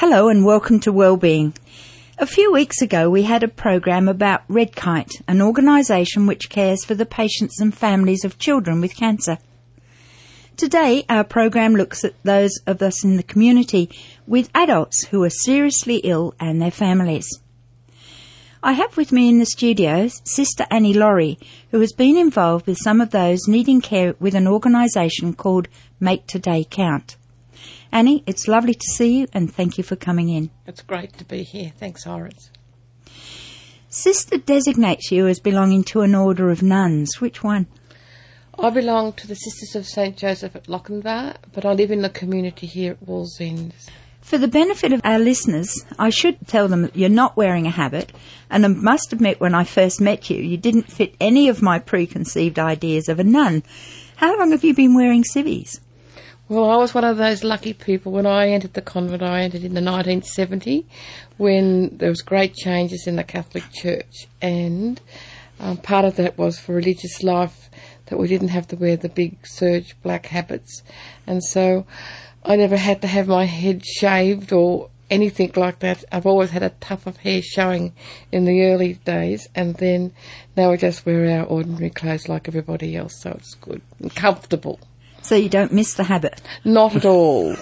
Hello and welcome to Wellbeing. A few weeks ago we had a program about Red Kite, an organisation which cares for the patients and families of children with cancer. Today our program looks at those of us in the community with adults who are seriously ill and their families. I have with me in the studio Sister Annie Laurie, who has been involved with some of those needing care with an organisation called Make Today Count. Annie, it's lovely to see you and thank you for coming in. It's great to be here. Thanks, Iris. Sister designates you as belonging to an order of nuns. Which one? I belong to the Sisters of St. Joseph at Lochinvar, but I live in the community here at Wallsend. For the benefit of our listeners, I should tell them that you're not wearing a habit, and I must admit when I first met you, you didn't fit any of my preconceived ideas of a nun. How long have you been wearing civvies? Well, I was one of those lucky people. When I entered the convent, I entered in the 1970 when there was great changes in the Catholic Church, and um, part of that was for religious life that we didn't have to wear the big serge black habits, and so I never had to have my head shaved or anything like that. I've always had a tuft of hair showing in the early days, and then now we just wear our ordinary clothes like everybody else, so it's good and comfortable. So you don't miss the habit? Not at all.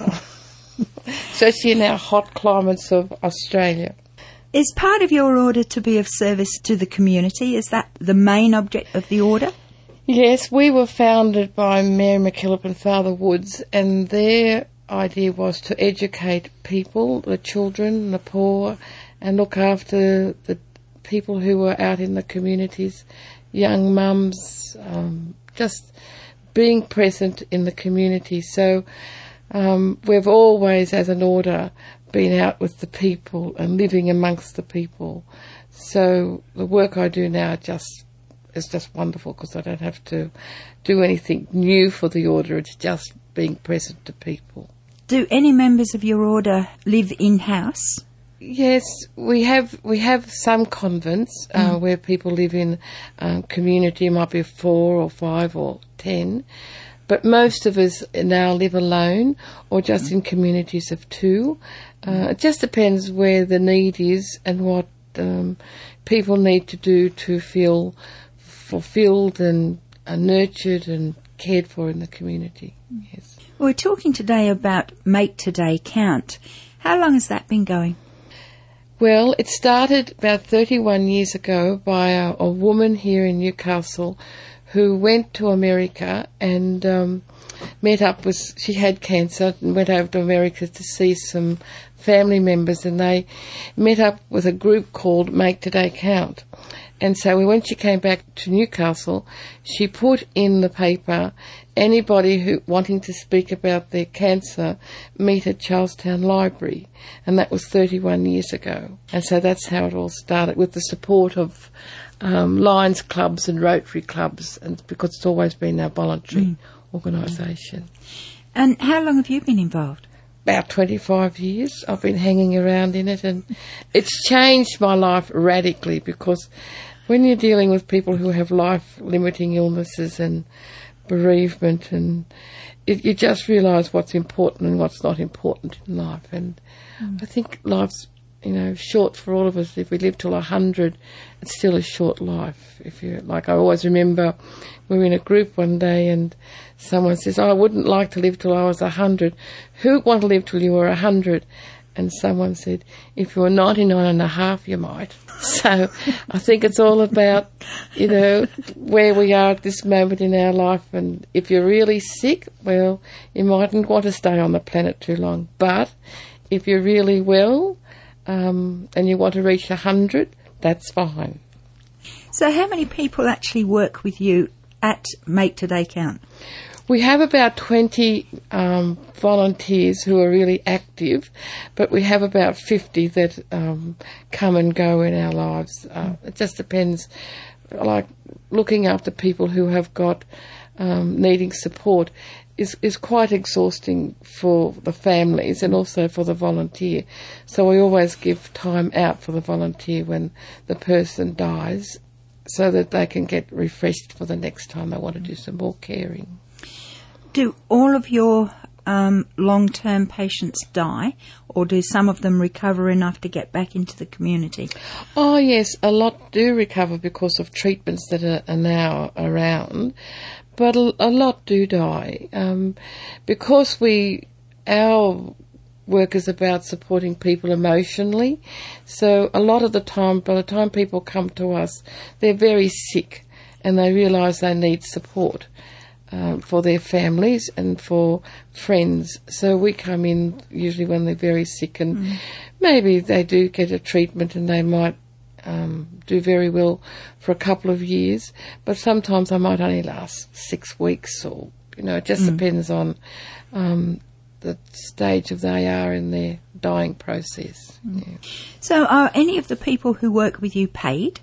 Especially in our hot climates of Australia. Is part of your order to be of service to the community? Is that the main object of the order? Yes, we were founded by Mary MacKillop and Father Woods, and their idea was to educate people, the children, the poor, and look after the people who were out in the communities, young mums, um, just being present in the community. So um, we've always, as an order, been out with the people and living amongst the people. So the work I do now just is just wonderful because I don't have to do anything new for the order. It's just being present to people. Do any members of your order live in house? Yes, we have we have some convents uh, mm. where people live in um, community. It might be four or five or ten, but most of us now live alone or just in communities of two. Uh, it just depends where the need is and what um, people need to do to feel fulfilled and uh, nurtured and cared for in the community. Yes. We're talking today about Make Today Count. How long has that been going? Well, it started about 31 years ago by a, a woman here in Newcastle who went to America and um, met up with, she had cancer and went over to America to see some family members and they met up with a group called Make Today Count. And so when she came back to Newcastle, she put in the paper anybody who wanting to speak about their cancer meet at Charlestown Library, and that was 31 years ago. And so that's how it all started with the support of um, Lions clubs and Rotary clubs, and because it's always been a voluntary mm. organisation. And how long have you been involved? About 25 years. I've been hanging around in it, and it's changed my life radically because when you're dealing with people who have life limiting illnesses and bereavement and it, you just realise what's important and what's not important in life. And mm. I think life's you know, short for all of us. If we live till a hundred, it's still a short life. If you like, I always remember we were in a group one day and someone says, oh, "I wouldn't like to live till I was a hundred. Who would want to live till you were a hundred?" And someone said, "If you were ninety-nine and a half, you might." So I think it's all about, you know, where we are at this moment in our life. And if you're really sick, well, you mightn't want to stay on the planet too long. But if you're really well um, and you want to reach 100, that's fine. So, how many people actually work with you at Make Today Count? We have about 20 um, volunteers who are really active, but we have about 50 that um, come and go in our lives. Uh, it just depends. Like looking after people who have got um, needing support is, is quite exhausting for the families and also for the volunteer. So we always give time out for the volunteer when the person dies so that they can get refreshed for the next time they want to do some more caring. Do all of your um, long-term patients die, or do some of them recover enough to get back into the community? Oh, yes, a lot do recover because of treatments that are, are now around, but a, a lot do die. Um, because we, our work is about supporting people emotionally, so a lot of the time, by the time people come to us, they're very sick and they realise they need support. Um, for their families and for friends. So we come in usually when they're very sick, and mm. maybe they do get a treatment and they might um, do very well for a couple of years, but sometimes I might only last six weeks, or you know, it just mm. depends on um, the stage of they are in their dying process. Mm. Yeah. So, are any of the people who work with you paid?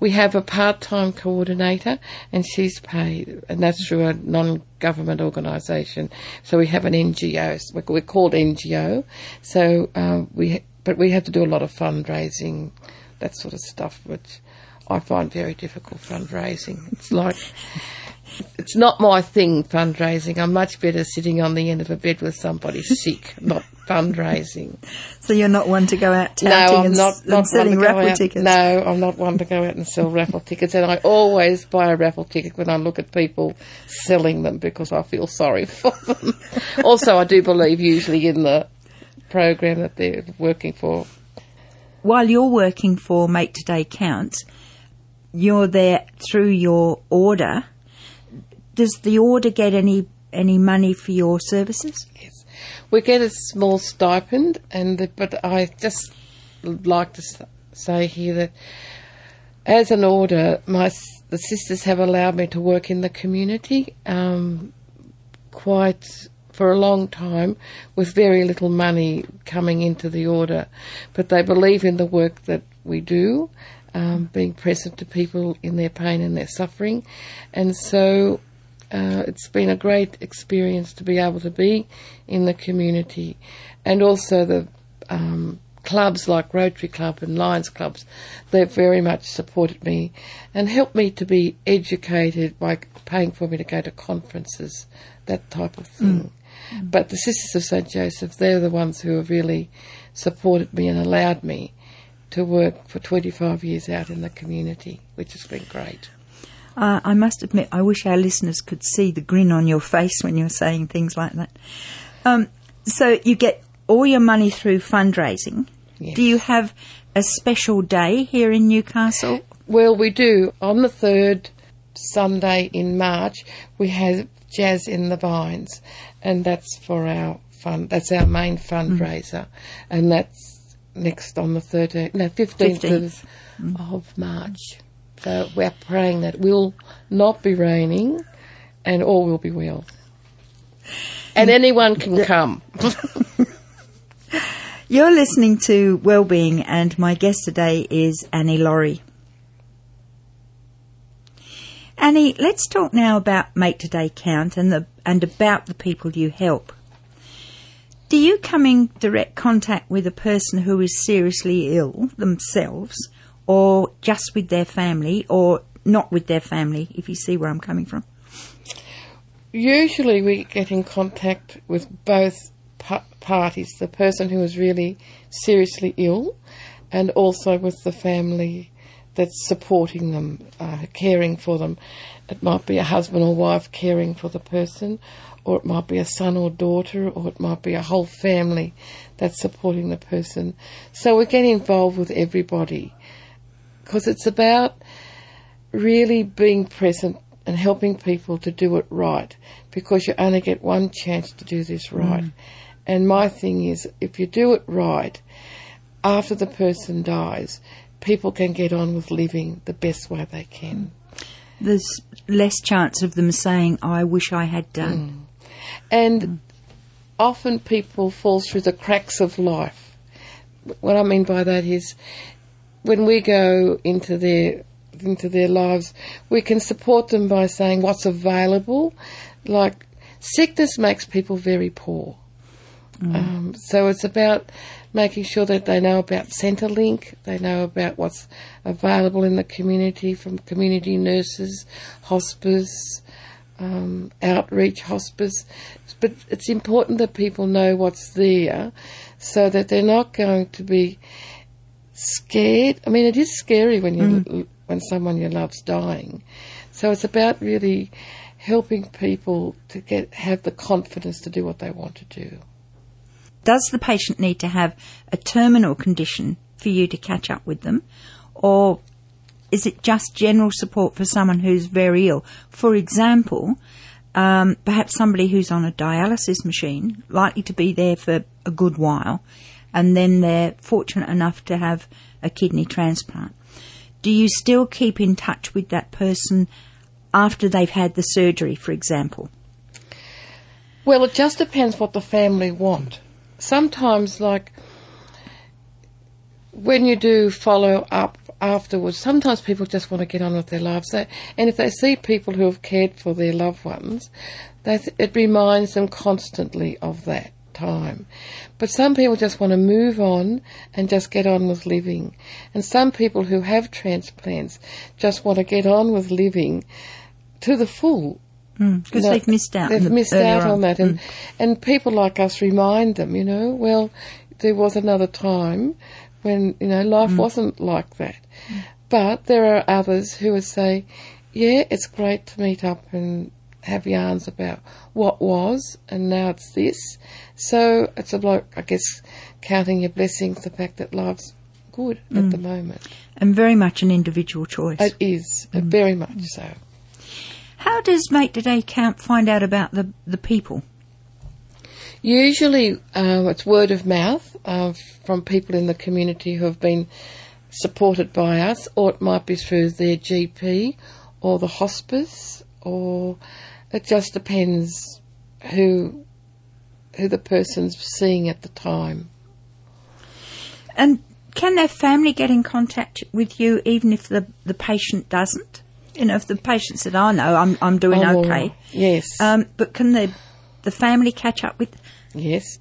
We have a part-time coordinator, and she's paid, and that's through a non-government organisation. So we have an NGO. We're called NGO. So um, we, but we have to do a lot of fundraising, that sort of stuff, which I find very difficult. Fundraising. It's like it's not my thing, fundraising. I'm much better sitting on the end of a bed with somebody sick, not fundraising. So you're not one to go out touting no, I'm and, not, and not selling raffle out, tickets? No, I'm not one to go out and sell raffle tickets. And I always buy a raffle ticket when I look at people selling them because I feel sorry for them. also, I do believe usually in the program that they're working for. While you're working for Make Today Count, you're there through your order does the order get any any money for your services? Yes, we get a small stipend, and the, but I just like to say here that as an order, my the sisters have allowed me to work in the community um, quite for a long time with very little money coming into the order, but they believe in the work that we do. Um, being present to people in their pain and their suffering. And so uh, it's been a great experience to be able to be in the community, and also the um, clubs like Rotary Club and Lions clubs. They've very much supported me and helped me to be educated by paying for me to go to conferences, that type of thing. Mm. But the Sisters of St Joseph, they're the ones who have really supported me and allowed me to work for 25 years out in the community, which has been great. Uh, I must admit, I wish our listeners could see the grin on your face when you're saying things like that. Um, so you get all your money through fundraising. Yes. Do you have a special day here in Newcastle? Well, we do. On the third Sunday in March, we have Jazz in the Vines, and that's for our fund. That's our main fundraiser, mm. and that's next on the 13th, no, 15th, 15th. Of, mm. of March. So we're praying that it will not be raining and all will be well. And anyone can come. You're listening to Wellbeing, and my guest today is Annie Laurie. Annie, let's talk now about Make Today Count and the and about the people you help. You come in direct contact with a person who is seriously ill themselves, or just with their family or not with their family, if you see where I'm coming from? Usually we get in contact with both parties, the person who is really seriously ill and also with the family that's supporting them, uh, caring for them. It might be a husband or wife caring for the person, or it might be a son or daughter, or it might be a whole family that's supporting the person. So we get involved with everybody because it's about really being present and helping people to do it right because you only get one chance to do this right. Mm. And my thing is, if you do it right, after the person dies, people can get on with living the best way they can. There's less chance of them saying, I wish I had done. Mm. And often people fall through the cracks of life. What I mean by that is when we go into their into their lives, we can support them by saying what's available. Like sickness makes people very poor. Mm. Um, so it's about making sure that they know about Centrelink, they know about what's available in the community from community nurses, hospice, um, outreach hospice. But it's important that people know what's there so that they're not going to be scared. I mean, it is scary when you when someone you love's dying. So it's about really helping people to get have the confidence to do what they want to do. Does the patient need to have a terminal condition for you to catch up with them, or is it just general support for someone who's very ill? For example, um, perhaps somebody who's on a dialysis machine, likely to be there for a good while, and then they're fortunate enough to have a kidney transplant. Do you still keep in touch with that person after they've had the surgery, for example? Well, it just depends what the family want. Sometimes, like when you do follow up afterwards, sometimes people just want to get on with their lives. They, and if they see people who have cared for their loved ones, it reminds them constantly of that time. But some people just want to move on and just get on with living. And some people who have transplants just want to get on with living to the full. Because You know, they've missed out. They've on the- missed out on that, and hmm. and people like us remind them. You know, well, there was another time when you know life wasn't like that. But there are others who would say, "Yeah, it's great to meet up and have yarns about what was, and now it's this." So it's a bloke, I guess counting your blessings, the fact that life's good at the moment. and very much an individual choice. It is uh, very much so. How does Make Today Count find out about the, the people? Usually, um, it's word of mouth uh, from people in the community who have been supported by us, or it might be through their GP or the hospice, or it just depends who who the person's seeing at the time. And can their family get in contact with you even if the, the patient doesn't? You know, if the patient said, "Oh no, I'm I'm doing Oh, okay," Yes. um, but can the the family catch up with? Yes,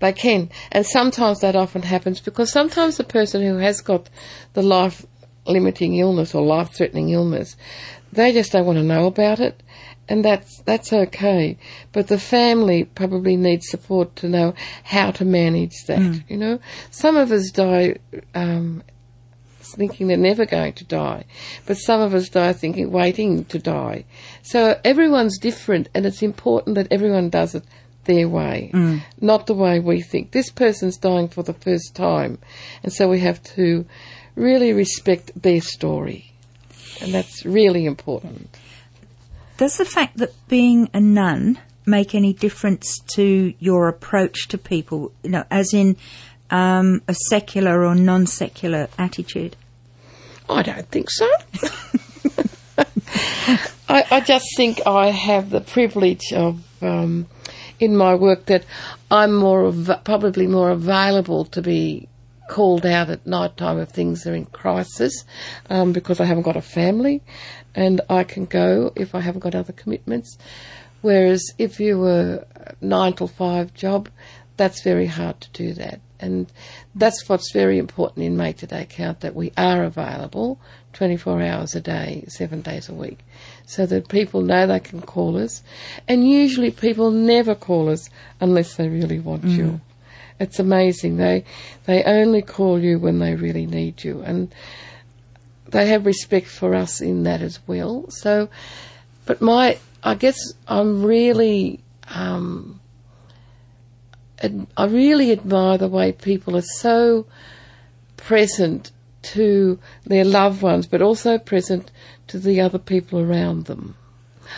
they can. And sometimes that often happens because sometimes the person who has got the life limiting illness or life threatening illness, they just don't want to know about it. And that's that's okay, but the family probably needs support to know how to manage that. You know, some of us die um, thinking they're never going to die, but some of us die thinking waiting to die. So everyone's different, and it's important that everyone does it their way, mm. not the way we think. This person's dying for the first time, and so we have to really respect their story, and that's really important. Does the fact that being a nun make any difference to your approach to people? You know, as in um, a secular or non-secular attitude. I don't think so. I, I just think I have the privilege of, um, in my work, that I'm more av- probably more available to be called out at night time if things are in crisis, um, because I haven't got a family, and I can go if I haven't got other commitments. Whereas if you were a nine till five job, that's very hard to do that. And that's what's very important in Make Today Count that we are available 24 hours a day, seven days a week, so that people know they can call us. And usually people never call us unless they really want you. It's amazing. They they only call you when they really need you, and they have respect for us in that as well. So, but my I guess I'm really um, I really admire the way people are so present to their loved ones, but also present to the other people around them.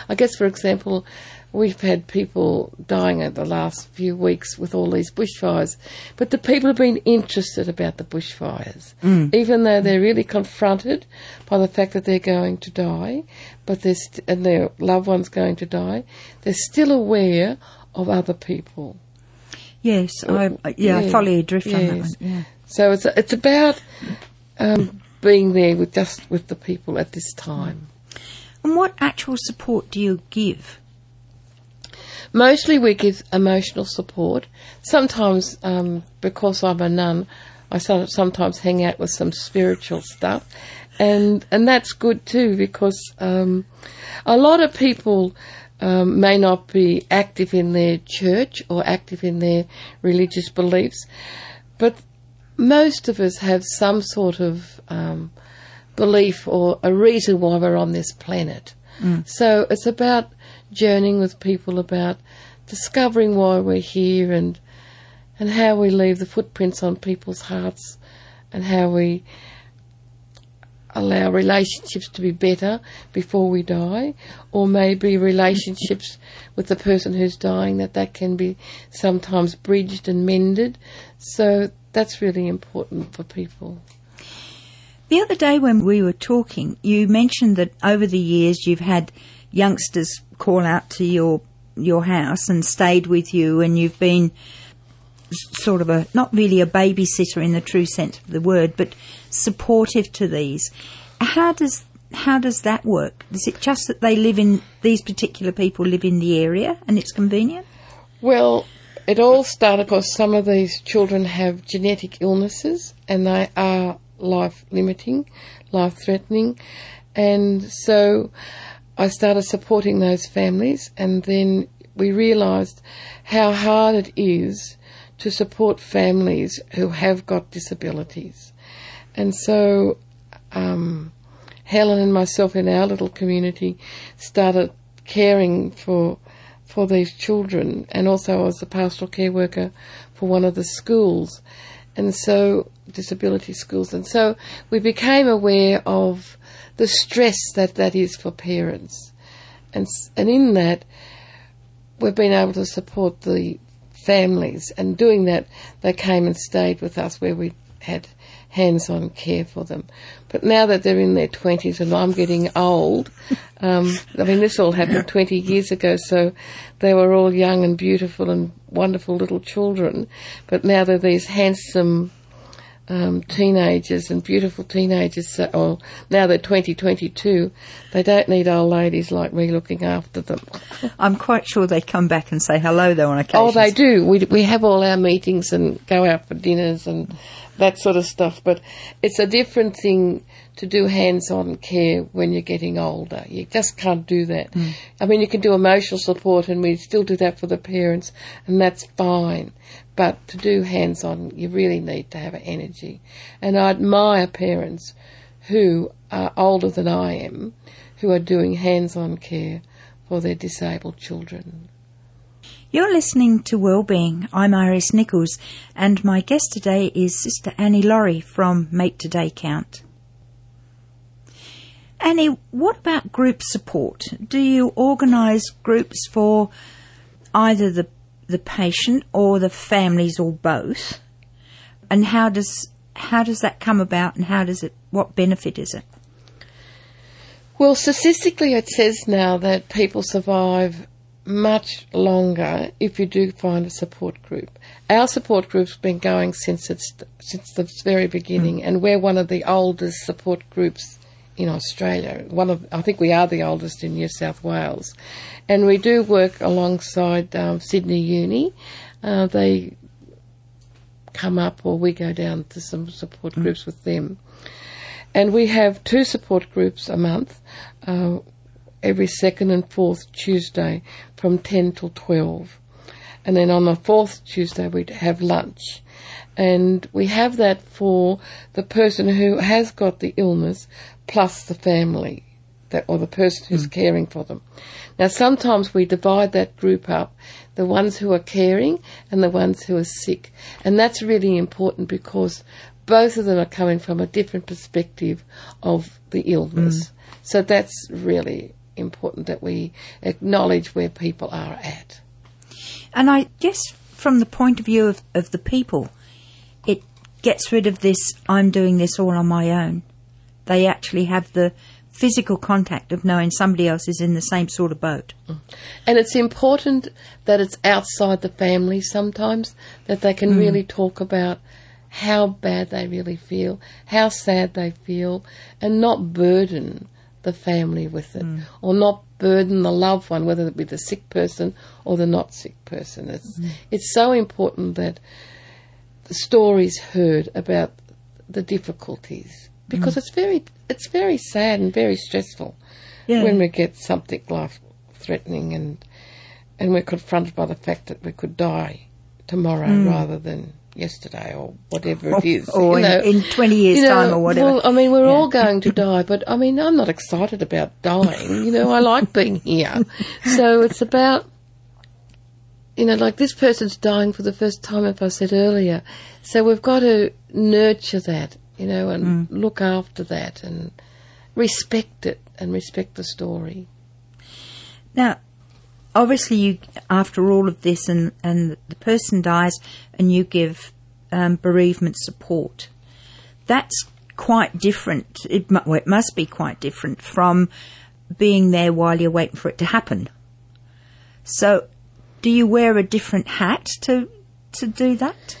I guess, for example, we've had people dying over the last few weeks with all these bushfires, but the people have been interested about the bushfires, mm. even though they're really confronted by the fact that they're going to die, but st- and their loved ones going to die. They're still aware of other people. Yes, I, yeah, I yeah, follow your drift on that one. Yeah. So it's it's about um, being there with just with the people at this time. And what actual support do you give? Mostly we give emotional support. Sometimes, um, because I'm a nun, I sometimes hang out with some spiritual stuff. and and that's good too because um, a lot of people um, may not be active in their church or active in their religious beliefs, but most of us have some sort of um, belief or a reason why we're on this planet. Mm. So it's about journeying with people about discovering why we're here and and how we leave the footprints on people's hearts and how we allow relationships to be better before we die or maybe relationships with the person who's dying that that can be sometimes bridged and mended. So that's really important for people. The other day when we were talking you mentioned that over the years you've had youngsters call out to your your house and stayed with you and you've been sort of a not really a babysitter in the true sense of the word, but supportive to these. How does how does that work? Is it just that they live in these particular people live in the area and it's convenient? Well, it all started because some of these children have genetic illnesses and they are life limiting, life threatening, and so I started supporting those families, and then we realised how hard it is to support families who have got disabilities. And so um, Helen and myself in our little community started caring for for these children, and also I was the pastoral care worker for one of the schools, and so disability schools, and so we became aware of the stress that that is for parents. And, and in that, we've been able to support the families. And doing that, they came and stayed with us where we had hands on care for them. But now that they're in their 20s and I'm getting old, um, I mean, this all happened 20 years ago, so they were all young and beautiful and wonderful little children. But now they're these handsome, um, teenagers and beautiful teenagers, so, or now they're 20, 22, they don't need old ladies like me looking after them. I'm quite sure they come back and say hello though on occasion. Oh, they do. We, we have all our meetings and go out for dinners and that sort of stuff, but it's a different thing to do hands-on care when you're getting older. You just can't do that. Mm. I mean, you can do emotional support and we still do that for the parents and that's fine. But to do hands on, you really need to have energy. And I admire parents who are older than I am who are doing hands on care for their disabled children. You're listening to Wellbeing. I'm Iris Nichols, and my guest today is Sister Annie Laurie from Make Today Count. Annie, what about group support? Do you organise groups for either the the patient or the families or both? And how does how does that come about and how does it what benefit is it? Well, statistically it says now that people survive much longer if you do find a support group. Our support group's been going since it's since the very beginning, mm. and we're one of the oldest support groups in Australia. One of, I think we are the oldest in New South Wales, and we do work alongside um, Sydney Uni. Uh, they come up, or we go down to some support mm. groups with them, and we have two support groups a month. Uh, every second and fourth Tuesday from 10 till 12. And then on the fourth Tuesday, we'd have lunch. And we have that for the person who has got the illness plus the family that, or the person who's mm. caring for them. Now, sometimes we divide that group up the ones who are caring and the ones who are sick. And that's really important because both of them are coming from a different perspective of the illness. Mm. So that's really important that we acknowledge where people are at. And I guess from the point of view of, of the people, it gets rid of this I'm doing this all on my own. They actually have the physical contact of knowing somebody else is in the same sort of boat. And it's important that it's outside the family sometimes, that they can mm. really talk about how bad they really feel, how sad they feel, and not burden the family with it, mm. or not burden the loved one, whether it be the sick person or the not sick person. It's, mm. it's so important that the stories heard about the difficulties because mm. it's very it's very sad and very stressful Yeah. when we get something life threatening and and we're confronted by the fact that we could die tomorrow mm. rather than yesterday or whatever it is. or you know. in, in 20 years' You know, time or whatever. Well, I mean, we're Yeah. all going to die, but I mean, I'm not excited about dying. You know, I like being here. So it's about, you know, like this person's dying for the first time, if I said earlier. So we've got to nurture that, you know, and look after that and respect it and respect the story. Now, obviously, you after all of this, and and the person dies, and you give um, bereavement support. That's quite different. It, well, it must be quite different from being there while you're waiting for it to happen. So, do you wear a different hat to to do that?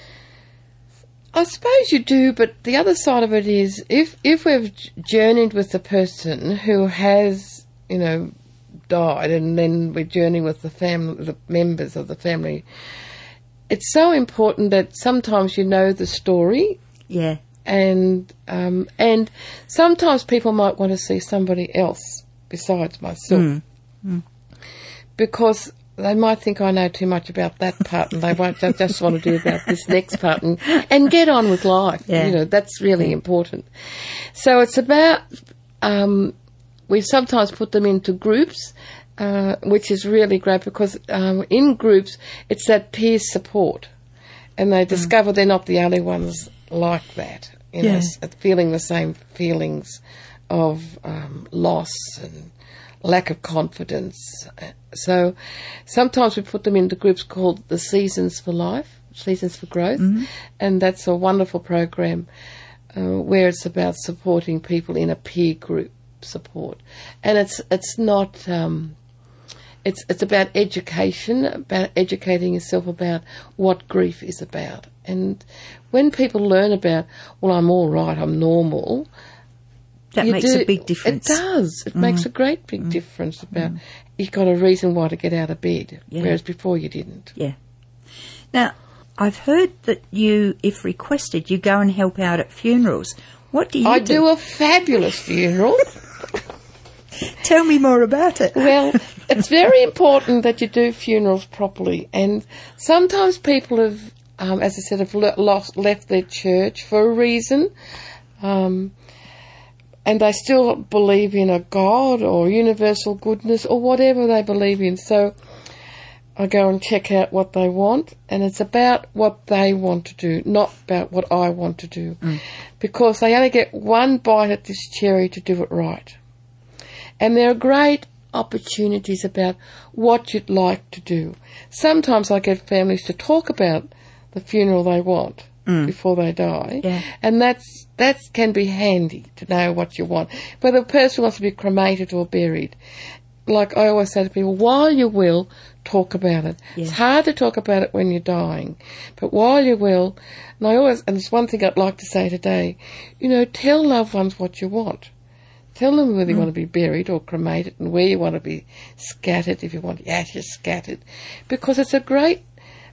I suppose you do, but the other side of it is if if we've journeyed with the person who has, you know, died, and then we're journeying with the family, the members of the family. It's so important that sometimes you know the story, Yeah, and um, and sometimes people might want to see somebody else besides myself. Because they might think I know too much about that part and they won't they just want to do about this next part and, and get on with life. Yeah. You know, that's really important. So it's about um, we sometimes put them into groups, uh, which is really great because um, in groups it's that peer support, and they discover they're not the only ones like that. You Yeah. s- feeling the same feelings of um, loss and lack of confidence. So sometimes we put them into groups called the Seasons for Life, Seasons for Growth, and that's a wonderful program uh, where it's about supporting people in a peer group support, and it's it's not. Um, it's it's about education, about educating yourself about what grief is about. And when people learn about, well, I'm all right, I'm normal, that you makes do- a big difference. It does. It makes a great big difference about you've got a reason why to get out of bed, Yeah. whereas before you didn't. Yeah. Now, I've heard that you, if requested, you go and help out at funerals. What do you I do a fabulous funeral. Tell me more about it. well, it's very important that you do funerals properly, and sometimes people have, um, as I said, have lost left their church for a reason, um, and they still believe in a God or universal goodness or whatever they believe in. So I go and check out what they want, and it's about what they want to do, not about what I want to do, mm. because they only get one bite at this cherry to do it right. And there are great opportunities about what you'd like to do. Sometimes I get families to talk about the funeral they want Mm. before they die. Yeah. And that's that can be handy to know what you want. Whether a person wants to be cremated or buried. Like I always say to people, while you will, talk about it. It's hard to talk about it when you're dying. But while you will, and I always and it's one thing I'd like to say today, you know, tell loved ones what you want. Tell them whether you mm. want to be buried or cremated and where you want to be scattered, if you want ashes scattered. Because it's a great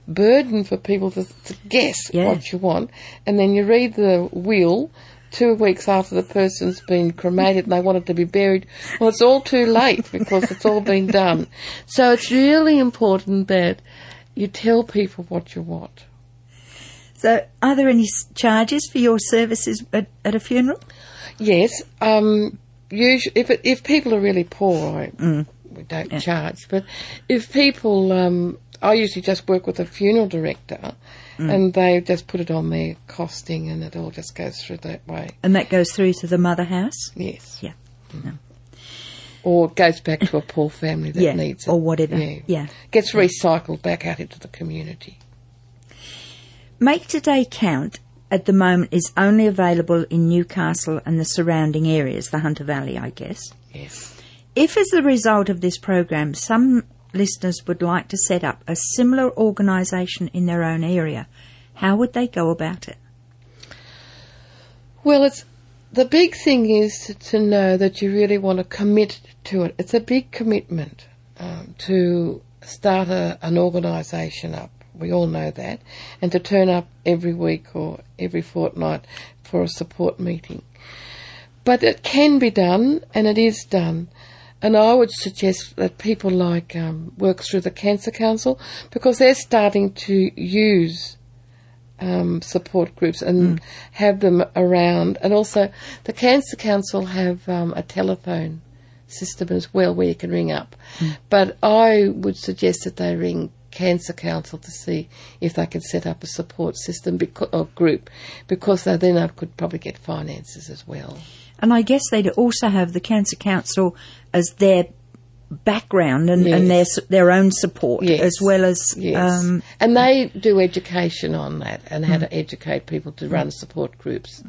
burden for people to, to guess Yeah. what you want. And then you read the will two weeks after the person's been cremated and they want it to be buried. Well, it's all too late because it's all been done. So it's really important that you tell people what you want. So, are there any charges for your services at, at a funeral? Yes. Um, usually, if it, if people are really poor, I, we don't charge. But if people, um, I usually just work with a funeral director, mm. and they just put it on their costing, and it all just goes through that way. And that goes through to the mother house? Yes. Yeah. Or goes back to a poor family that Yeah, needs it. or whatever. Yeah. Yeah. Gets recycled back out into the community. Make Today Count at the moment is only available in Newcastle and the surrounding areas, the Hunter Valley, I guess. Yes. If, as a result of this program, some listeners would like to set up a similar organisation in their own area, how would they go about it? Well, it's the big thing is to, know that you really want to commit to it. It's a big commitment um, to start a, an organisation up. We all know that, and to turn up every week or every fortnight for a support meeting. But it can be done, and it is done. And I would suggest that people like um, work through the Cancer Council because they're starting to use um, support groups and have them around. And also, the Cancer Council have um, a telephone system as well where you can ring up. But I would suggest that they ring Cancer Council to see if they can set up a support system beca- or group because they then I could probably get finances as well. And I guess they'd also have the Cancer Council as their background and, and their their own support Yes. as well as Yes. um, and they do education on that and how to educate people to run support groups.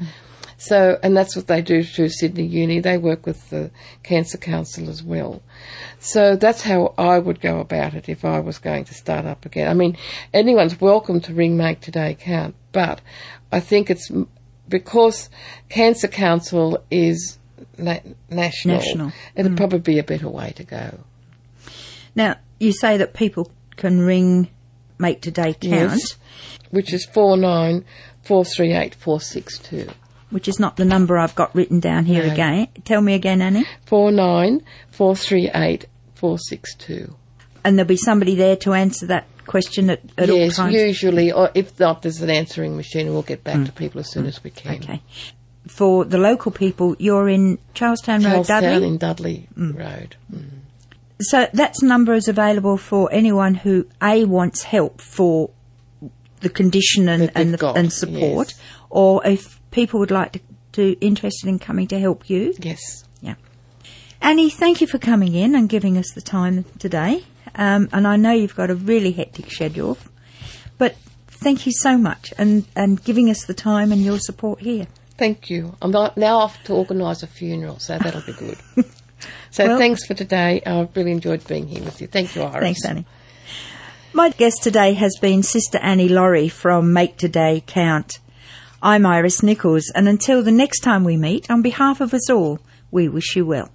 So, and that's what they do through Sydney Uni. They work with the Cancer Council as well. So that's how I would go about it if I was going to start up again. I mean, anyone's welcome to ring Make Today Count, but I think it's because Cancer Council is na- national, National. it'd mm. probably be a better way to go. now you say that people can ring Make Today Count, Yes. Which is four nine four three eight four six two. which is not the number I've got written down here No. again. Tell me again, Annie. Four nine four three eight four six two. And there'll be somebody there to answer that question at, at all Yes, usually, or if not, there's an answering machine, we'll get back to people as soon as we can. Okay. For the local people, you're in Charlestown Road, Charlestown Dudley. in Dudley Road. Mm. So that's number is available for anyone who a wants help for the condition and and, the, got, and support, yes. or if people would like to, to interested in coming to help you. Yes. Yeah. Annie, thank you for coming in and giving us the time today. Um, and I know you've got a really hectic schedule, but thank you so much and, and giving us the time and your support here. Thank you. I'm now off to organise a funeral, so that'll be good. so Well- thanks for today. I've really enjoyed being here with you. Thank you, Iris. Thanks, Annie. My guest today has been Sister Annie Laurie from Make Today Count. I'm Iris Nichols, and until the next time we meet, on behalf of us all, we wish you well.